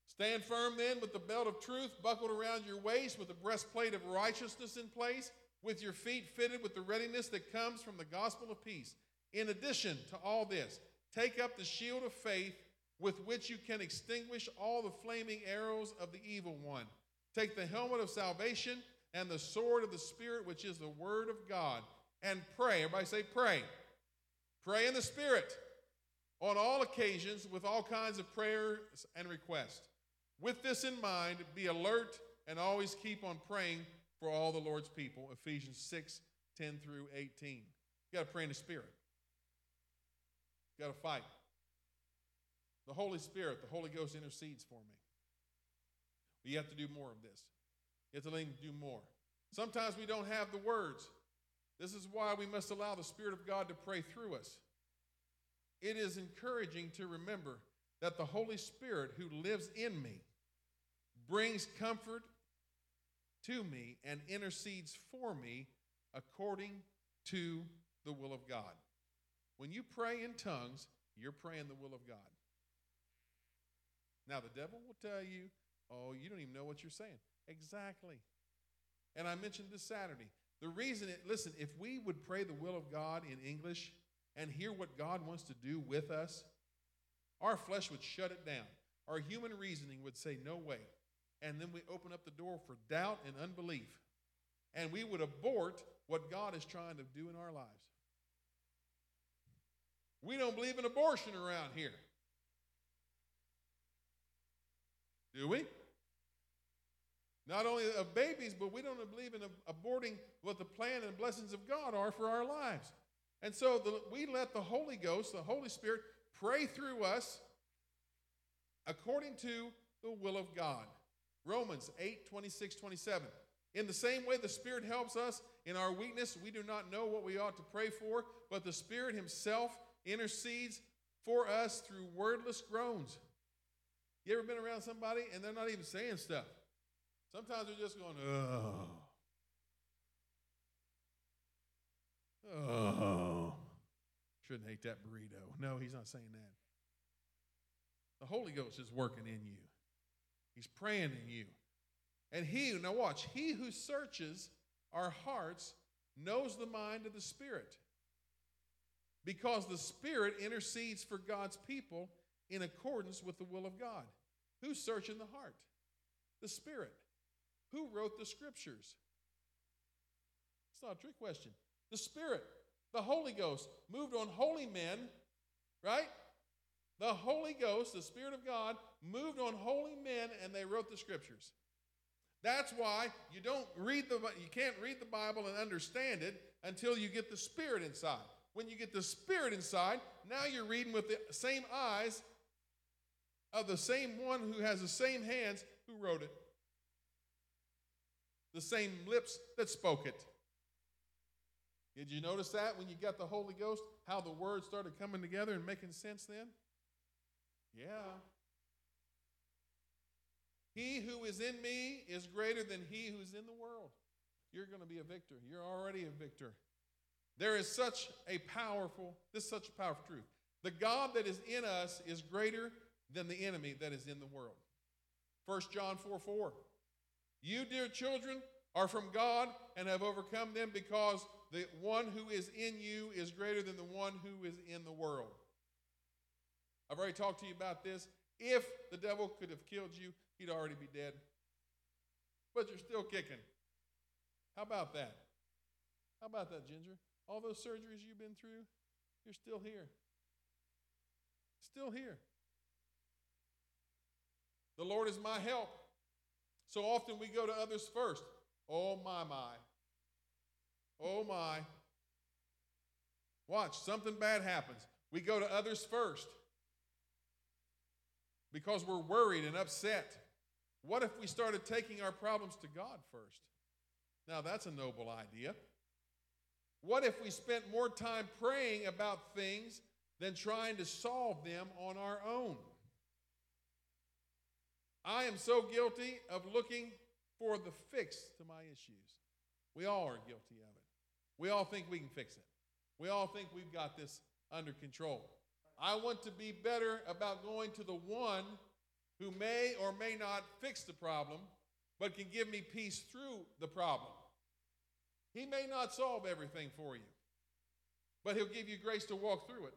Stand firm then with the belt of truth buckled around your waist, with the breastplate of righteousness in place, with your feet fitted with the readiness that comes from the gospel of peace. In addition to all this, take up the shield of faith with which you can extinguish all the flaming arrows of the evil one. Take the helmet of salvation and the sword of the Spirit, which is the word of God, and pray. Everybody say, pray. Pray in the Spirit on all occasions with all kinds of prayers and requests. With this in mind, be alert and always keep on praying for all the Lord's people. Ephesians 6 10 through 18. You got to pray in the Spirit. You got to fight. The Holy Spirit, the Holy Ghost intercedes for me. But you have to do more of this. You have to let Him do more. Sometimes we don't have the words. This is why we must allow the Spirit of God to pray through us. It is encouraging to remember that the Holy Spirit who lives in me brings comfort to me and intercedes for me according to the will of God. When you pray in tongues, you're praying the will of God. Now, the devil will tell you, oh, you don't even know what you're saying. Exactly. And I mentioned this Saturday. The reason it, listen, if we would pray the will of God in English and hear what God wants to do with us, our flesh would shut it down. Our human reasoning would say, no way. And then we open up the door for doubt and unbelief. And we would abort what God is trying to do in our lives. We don't believe in abortion around here. Do we? Not only of babies, but we don't believe in aborting what the plan and blessings of God are for our lives. And so the, we let the Holy Ghost, the Holy Spirit, pray through us according to the will of God. Romans 8 26, 27. In the same way, the Spirit helps us in our weakness. We do not know what we ought to pray for, but the Spirit Himself intercedes for us through wordless groans. You ever been around somebody and they're not even saying stuff? Sometimes they're just going, oh. Oh. shouldn't hate that burrito. No, he's not saying that. The Holy Ghost is working in you, he's praying in you. And he, now watch, he who searches our hearts knows the mind of the Spirit. Because the Spirit intercedes for God's people in accordance with the will of God. Who's searching the heart? The Spirit. Who wrote the scriptures? It's not a trick question. The Spirit, the Holy Ghost, moved on holy men, right? The Holy Ghost, the Spirit of God, moved on holy men and they wrote the scriptures. That's why you don't read the you can't read the Bible and understand it until you get the Spirit inside. When you get the Spirit inside, now you're reading with the same eyes of the same one who has the same hands who wrote it, the same lips that spoke it. Did you notice that when you got the Holy Ghost, how the words started coming together and making sense then? Yeah. He who is in me is greater than he who is in the world. You're going to be a victor. You're already a victor. There is such a powerful, this is such a powerful truth. The God that is in us is greater than the enemy that is in the world. 1 John 4 4. You, dear children, are from God and have overcome them because the one who is in you is greater than the one who is in the world. I've already talked to you about this. If the devil could have killed you, he'd already be dead. But you're still kicking. How about that? How about that, Ginger? All those surgeries you've been through, you're still here. Still here. The Lord is my help. So often we go to others first. Oh, my, my. Oh, my. Watch, something bad happens. We go to others first because we're worried and upset. What if we started taking our problems to God first? Now, that's a noble idea. What if we spent more time praying about things than trying to solve them on our own? I am so guilty of looking for the fix to my issues. We all are guilty of it. We all think we can fix it. We all think we've got this under control. I want to be better about going to the one who may or may not fix the problem, but can give me peace through the problem. He may not solve everything for you, but he'll give you grace to walk through it.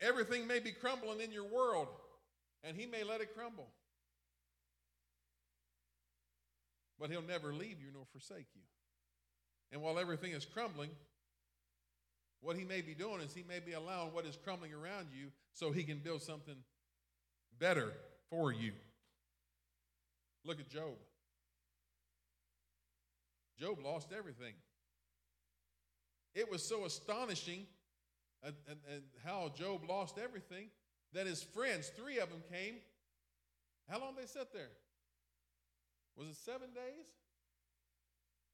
Everything may be crumbling in your world, and He may let it crumble. But He'll never leave you nor forsake you. And while everything is crumbling, what He may be doing is He may be allowing what is crumbling around you so He can build something better for you. Look at Job. Job lost everything. It was so astonishing and, and, and how Job lost everything, that his friends, three of them came. How long they sit there? Was it seven days?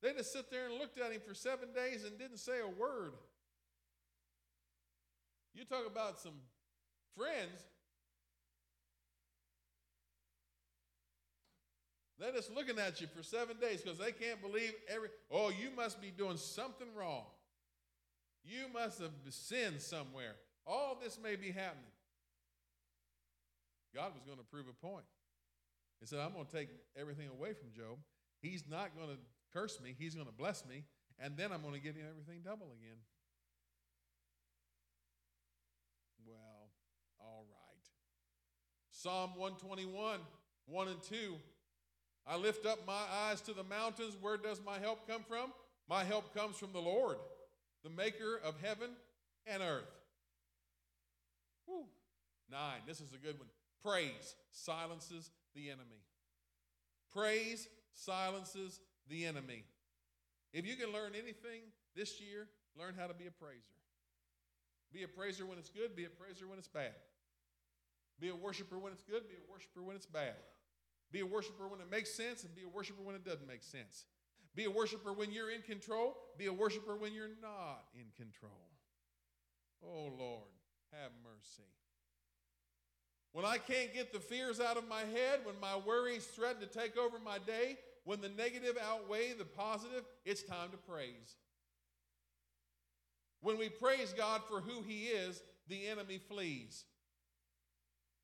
They just sit there and looked at him for seven days and didn't say a word. You talk about some friends. They're just looking at you for seven days because they can't believe every, oh, you must be doing something wrong. You must have sinned somewhere. All this may be happening. God was going to prove a point. He said, I'm going to take everything away from Job. He's not going to curse me, he's going to bless me, and then I'm going to give him everything double again. Well, all right. Psalm 121, 1 and 2. I lift up my eyes to the mountains. Where does my help come from? My help comes from the Lord the maker of heaven and earth. Whew. Nine, this is a good one. Praise silences the enemy. Praise silences the enemy. If you can learn anything this year, learn how to be a praiser. Be a praiser when it's good, be a praiser when it's bad. Be a worshiper when it's good, be a worshiper when it's bad. Be a worshiper when it makes sense, and be a worshiper when it doesn't make sense. Be a worshiper when you're in control. Be a worshiper when you're not in control. Oh, Lord, have mercy. When I can't get the fears out of my head, when my worries threaten to take over my day, when the negative outweigh the positive, it's time to praise. When we praise God for who He is, the enemy flees.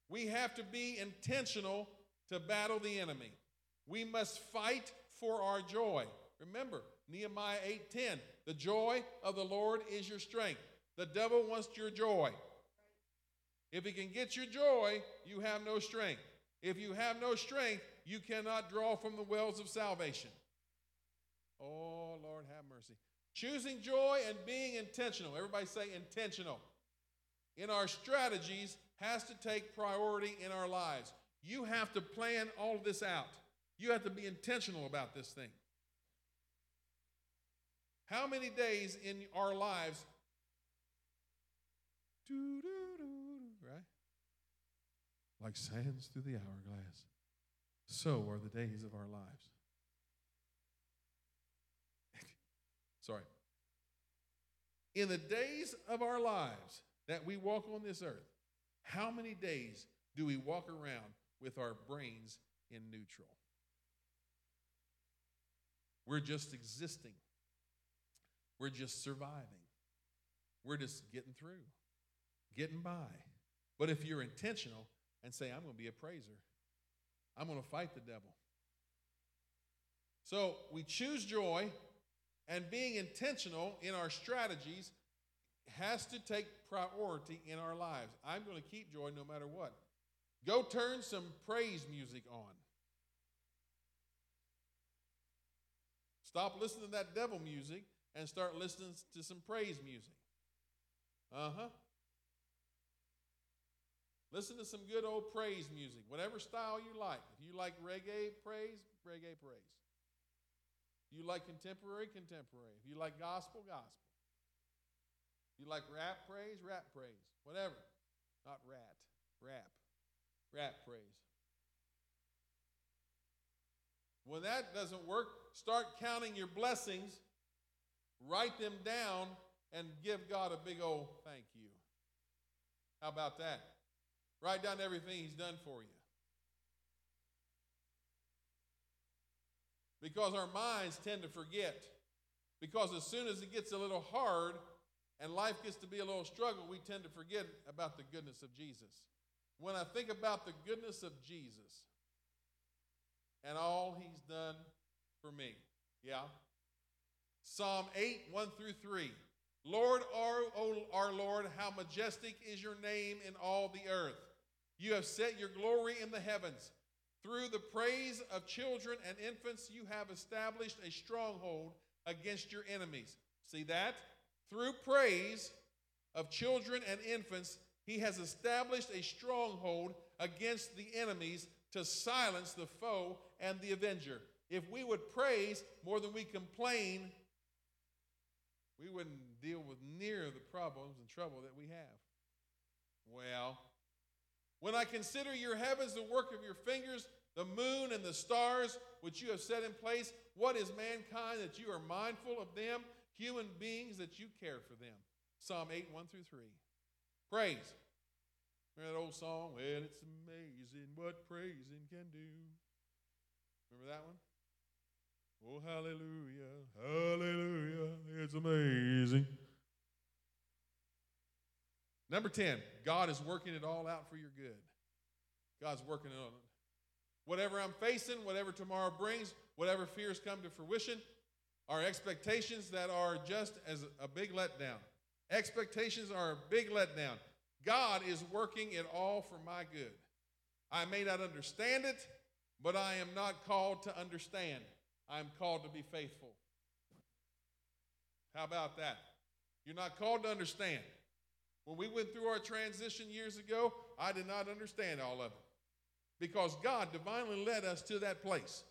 We have to be intentional to battle the enemy. We must fight for our joy. Remember, Nehemiah 8:10, the joy of the Lord is your strength. The devil wants your joy. If he can get your joy, you have no strength. If you have no strength, you cannot draw from the wells of salvation. Oh, Lord, have mercy. Choosing joy and being intentional. Everybody say intentional. In our strategies has to take priority in our lives. You have to plan all of this out. You have to be intentional about this thing. How many days in our lives, right? Like sands through the hourglass, so are the days of our lives. [LAUGHS] Sorry. In the days of our lives that we walk on this earth, how many days do we walk around with our brains in neutral? We're just existing. We're just surviving. We're just getting through, getting by. But if you're intentional and say, I'm going to be a praiser, I'm going to fight the devil. So we choose joy and being intentional in our strategies has to take priority in our lives. I'm going to keep joy no matter what. Go turn some praise music on. Stop listening to that devil music and start listening to some praise music. Uh huh. Listen to some good old praise music, whatever style you like. If you like reggae praise, reggae praise. You like contemporary, contemporary. If you like gospel, gospel. If you like rap praise, rap praise. Whatever. Not rat, rap. Rap praise. When that doesn't work, start counting your blessings, write them down, and give God a big old thank you. How about that? Write down everything He's done for you. because our minds tend to forget. Because as soon as it gets a little hard and life gets to be a little struggle, we tend to forget about the goodness of Jesus. When I think about the goodness of Jesus and all he's done for me, yeah. Psalm 8, 1 through 3. Lord, our, our Lord, how majestic is your name in all the earth. You have set your glory in the heavens. Through the praise of children and infants, you have established a stronghold against your enemies. See that? Through praise of children and infants, he has established a stronghold against the enemies to silence the foe and the avenger. If we would praise more than we complain, we wouldn't deal with near the problems and trouble that we have. Well, when I consider your heavens, the work of your fingers, the moon and the stars which you have set in place, what is mankind that you are mindful of them, human beings that you care for them? Psalm 8, 1 through 3. Praise. Remember that old song? Well, it's amazing what praising can do. Remember that one? Oh, hallelujah, hallelujah, it's amazing. Number 10, God is working it all out for your good. God's working it on Whatever I'm facing, whatever tomorrow brings, whatever fears come to fruition, are expectations that are just as a big letdown. Expectations are a big letdown. God is working it all for my good. I may not understand it, but I am not called to understand. I am called to be faithful. How about that? You're not called to understand. When we went through our transition years ago, I did not understand all of it because God divinely led us to that place.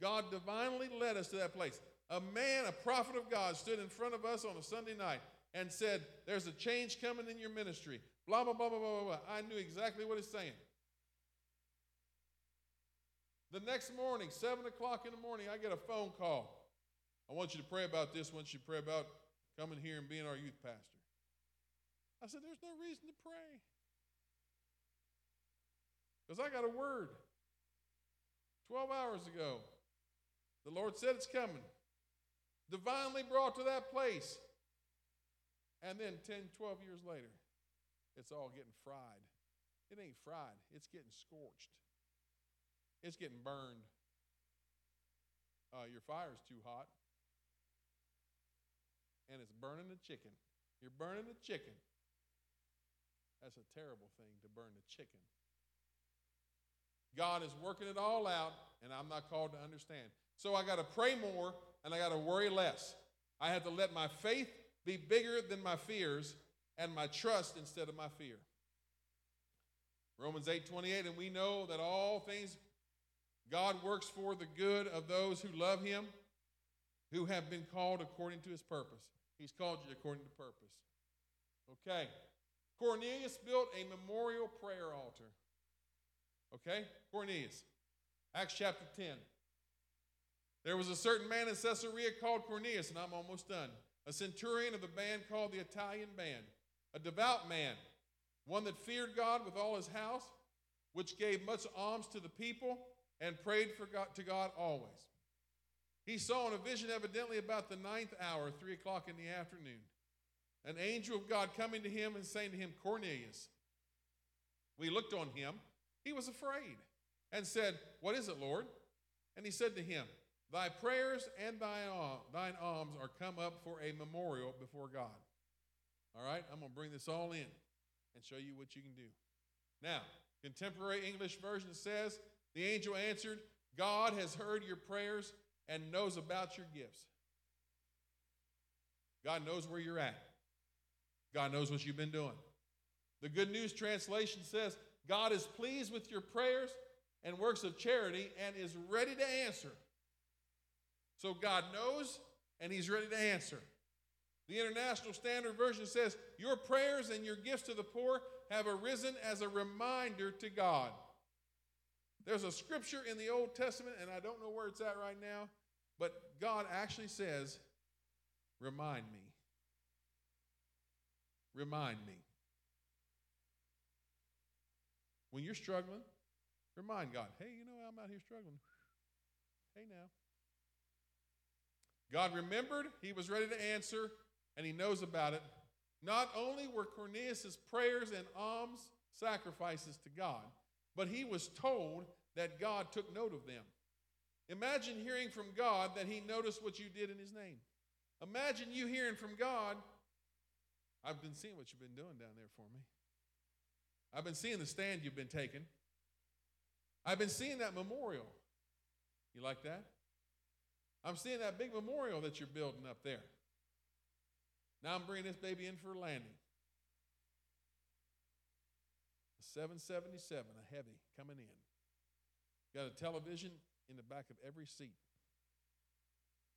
God divinely led us to that place. A man, a prophet of God, stood in front of us on a Sunday night and said, There's a change coming in your ministry. Blah, blah, blah, blah, blah, blah. I knew exactly what he's saying. The next morning, 7 o'clock in the morning, I get a phone call. I want you to pray about this. I want you to pray about coming here and being our youth pastor. I said, There's no reason to pray. Because I got a word 12 hours ago. The Lord said it's coming. Divinely brought to that place. And then 10, 12 years later, it's all getting fried. It ain't fried, it's getting scorched, it's getting burned. Uh, your fire's too hot, and it's burning the chicken. You're burning the chicken. That's a terrible thing to burn the chicken. God is working it all out, and I'm not called to understand. So I got to pray more and I got to worry less. I have to let my faith be bigger than my fears and my trust instead of my fear. Romans 8 28, and we know that all things God works for the good of those who love him, who have been called according to his purpose. He's called you according to purpose. Okay. Cornelius built a memorial prayer altar. Okay? Cornelius. Acts chapter 10. There was a certain man in Caesarea called Cornelius, and I'm almost done. A centurion of the band called the Italian band, a devout man, one that feared God with all his house, which gave much alms to the people and prayed for God, to God always. He saw in a vision, evidently about the ninth hour, three o'clock in the afternoon, an angel of God coming to him and saying to him, Cornelius. We looked on him. He was afraid and said, What is it, Lord? And he said to him, Thy prayers and thine, alms are come up for a memorial before God. All right, I'm going to bring this all in and show you what you can do. Now, contemporary English version says, The angel answered, God has heard your prayers and knows about your gifts. God knows where you're at. God knows what you've been doing. The Good News translation says, God is pleased with your prayers and works of charity and is ready to answer. So God knows and He's ready to answer. The International Standard Version says, Your prayers and your gifts to the poor have arisen as a reminder to God. There's a scripture in the Old Testament, and I don't know where it's at right now, but God actually says, Remind me. Remind me. When you're struggling, remind God, hey, you know, I'm out here struggling. Hey, now. God remembered, he was ready to answer, and he knows about it. Not only were Cornelius' prayers and alms sacrifices to God, but he was told that God took note of them. Imagine hearing from God that he noticed what you did in his name. Imagine you hearing from God, I've been seeing what you've been doing down there for me. I've been seeing the stand you've been taking. I've been seeing that memorial. You like that? I'm seeing that big memorial that you're building up there. Now I'm bringing this baby in for a landing. A 777, a heavy coming in. Got a television in the back of every seat.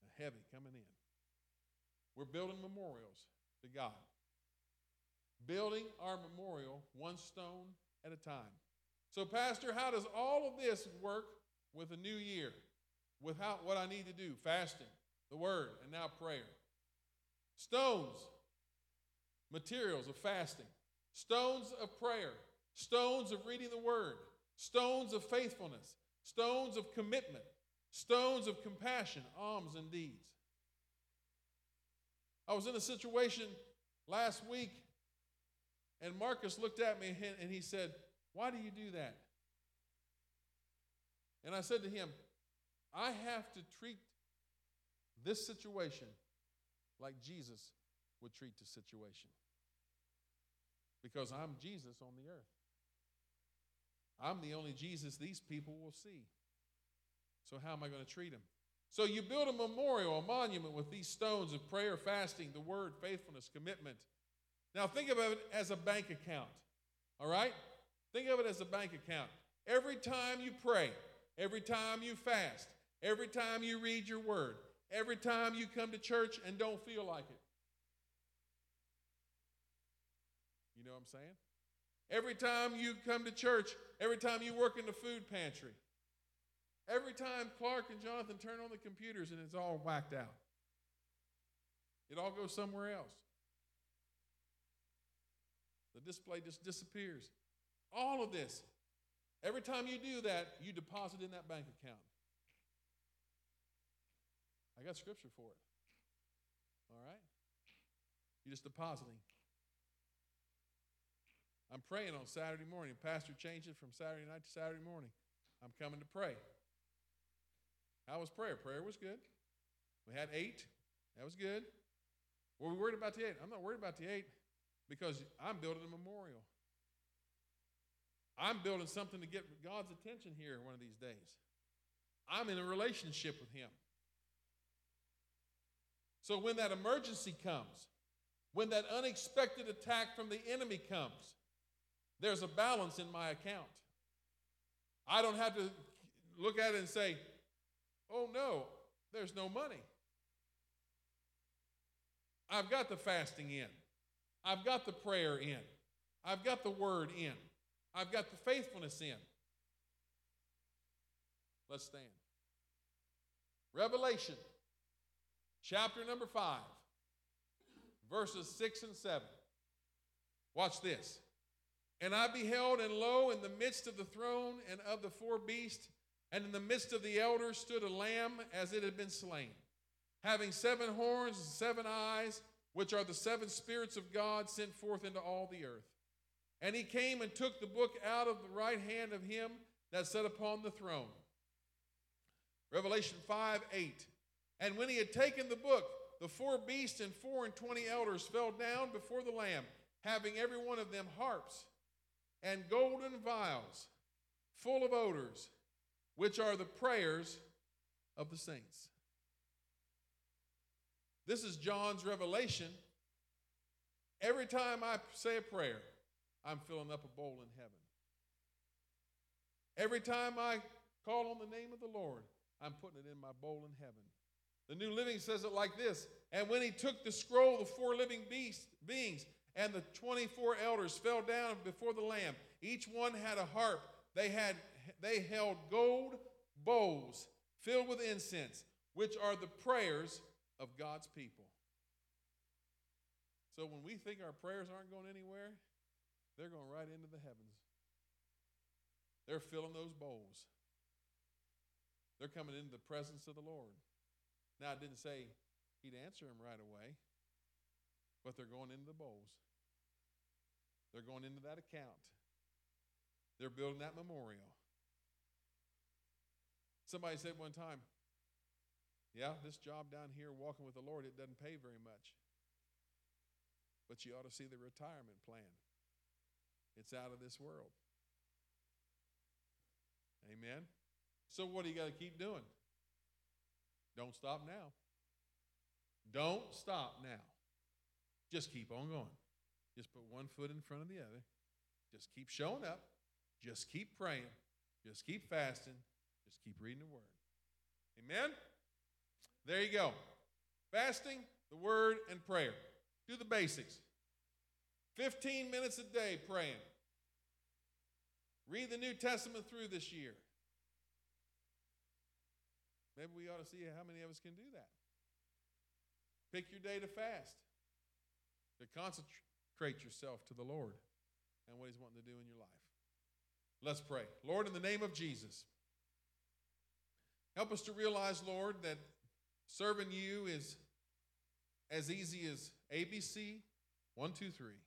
A heavy coming in. We're building memorials to God. Building our memorial one stone at a time. So, Pastor, how does all of this work with a new year? Without what I need to do fasting, the word, and now prayer. Stones, materials of fasting, stones of prayer, stones of reading the word, stones of faithfulness, stones of commitment, stones of compassion, alms, and deeds. I was in a situation last week, and Marcus looked at me and he said, Why do you do that? And I said to him, I have to treat this situation like Jesus would treat the situation. Because I'm Jesus on the earth. I'm the only Jesus these people will see. So, how am I going to treat them? So, you build a memorial, a monument with these stones of prayer, fasting, the word, faithfulness, commitment. Now, think of it as a bank account. All right? Think of it as a bank account. Every time you pray, every time you fast, every time you read your word, every time you come to church and don't feel like it. You know what I'm saying? Every time you come to church, every time you work in the food pantry, every time Clark and Jonathan turn on the computers and it's all whacked out, it all goes somewhere else. The display just disappears. All of this, every time you do that, you deposit in that bank account. I got scripture for it. All right? You're just depositing. I'm praying on Saturday morning. Pastor changed it from Saturday night to Saturday morning. I'm coming to pray. How was prayer? Prayer was good. We had eight. That was good. Were we worried about the eight? I'm not worried about the eight because I'm building a memorial. I'm building something to get God's attention here one of these days. I'm in a relationship with Him. So when that emergency comes, when that unexpected attack from the enemy comes, there's a balance in my account. I don't have to look at it and say, oh no, there's no money. I've got the fasting in. I've got the prayer in. I've got the word in. I've got the faithfulness in. Let's stand. Revelation chapter number 5, verses 6 and 7. Watch this. And I beheld, and lo, in the midst of the throne and of the four beasts, and in the midst of the elders stood a lamb as it had been slain, having seven horns and seven eyes, which are the seven spirits of God sent forth into all the earth. And he came and took the book out of the right hand of him that sat upon the throne. Revelation 5 8. And when he had taken the book, the four beasts and four and twenty elders fell down before the Lamb, having every one of them harps and golden vials full of odors, which are the prayers of the saints. This is John's revelation. Every time I say a prayer, I'm filling up a bowl in heaven. Every time I call on the name of the Lord, I'm putting it in my bowl in heaven. The New Living says it like this And when he took the scroll, the four living beasts, beings and the 24 elders fell down before the Lamb. Each one had a harp. They, had, they held gold bowls filled with incense, which are the prayers of God's people. So when we think our prayers aren't going anywhere, they're going right into the heavens. They're filling those bowls. They're coming into the presence of the Lord. Now, it didn't say he'd answer them right away, but they're going into the bowls. They're going into that account. They're building that memorial. Somebody said one time, Yeah, this job down here, walking with the Lord, it doesn't pay very much. But you ought to see the retirement plan. It's out of this world. Amen. So, what do you got to keep doing? Don't stop now. Don't stop now. Just keep on going. Just put one foot in front of the other. Just keep showing up. Just keep praying. Just keep fasting. Just keep reading the Word. Amen? There you go. Fasting, the Word, and prayer. Do the basics. 15 minutes a day praying. Read the New Testament through this year. Maybe we ought to see how many of us can do that. Pick your day to fast, to concentrate yourself to the Lord and what He's wanting to do in your life. Let's pray. Lord, in the name of Jesus, help us to realize, Lord, that serving you is as easy as ABC, one, two, three.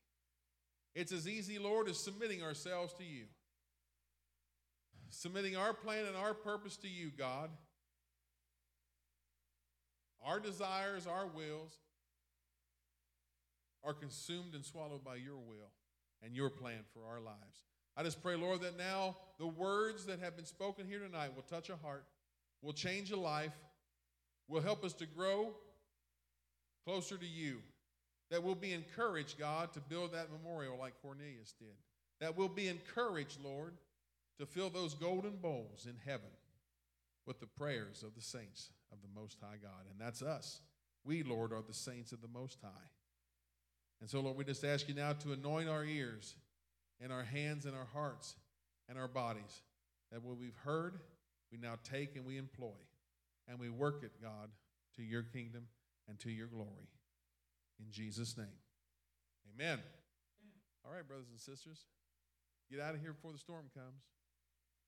It's as easy, Lord, as submitting ourselves to you. Submitting our plan and our purpose to you, God. Our desires, our wills are consumed and swallowed by your will and your plan for our lives. I just pray, Lord, that now the words that have been spoken here tonight will touch a heart, will change a life, will help us to grow closer to you. That we'll be encouraged, God, to build that memorial like Cornelius did. That we'll be encouraged, Lord, to fill those golden bowls in heaven with the prayers of the saints of the Most High God. And that's us. We, Lord, are the saints of the Most High. And so, Lord, we just ask you now to anoint our ears and our hands and our hearts and our bodies, that what we've heard, we now take and we employ, and we work it, God, to your kingdom and to your glory. In Jesus' name. Amen. All right, brothers and sisters, get out of here before the storm comes.